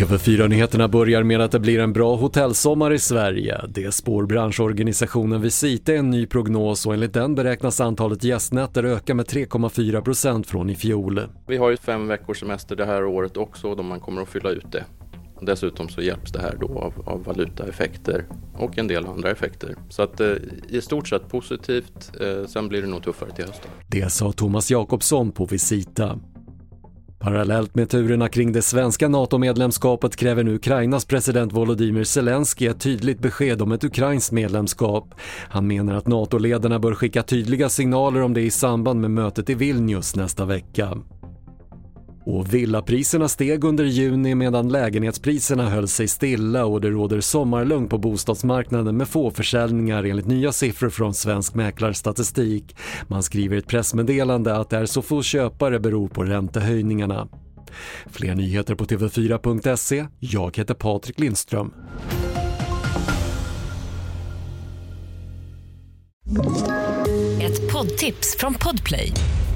TV4-nyheterna börjar med att det blir en bra hotellsommar i Sverige. Det spår branschorganisationen Visita en ny prognos och enligt den beräknas antalet gästnätter öka med 3,4% från i fjol. Vi har ju fem veckors semester det här året också och man kommer att fylla ut det. Dessutom så hjälps det här då av, av valutaeffekter och en del andra effekter. Så att eh, i stort sett positivt, eh, sen blir det nog tuffare till hösten. Det sa Thomas Jakobsson på Visita. Parallellt med turerna kring det svenska NATO-medlemskapet kräver nu Ukrainas president Volodymyr Zelensky ett tydligt besked om ett ukrainskt medlemskap. Han menar att NATO-ledarna bör skicka tydliga signaler om det i samband med mötet i Vilnius nästa vecka. Och villapriserna steg under juni medan lägenhetspriserna höll sig stilla och det råder sommarlugn på bostadsmarknaden med få försäljningar enligt nya siffror från Svensk Mäklarstatistik. Man skriver i ett pressmeddelande att det är så få köpare beror på räntehöjningarna. Fler nyheter på TV4.se. Jag heter Patrik Lindström. Ett poddtips från Podplay.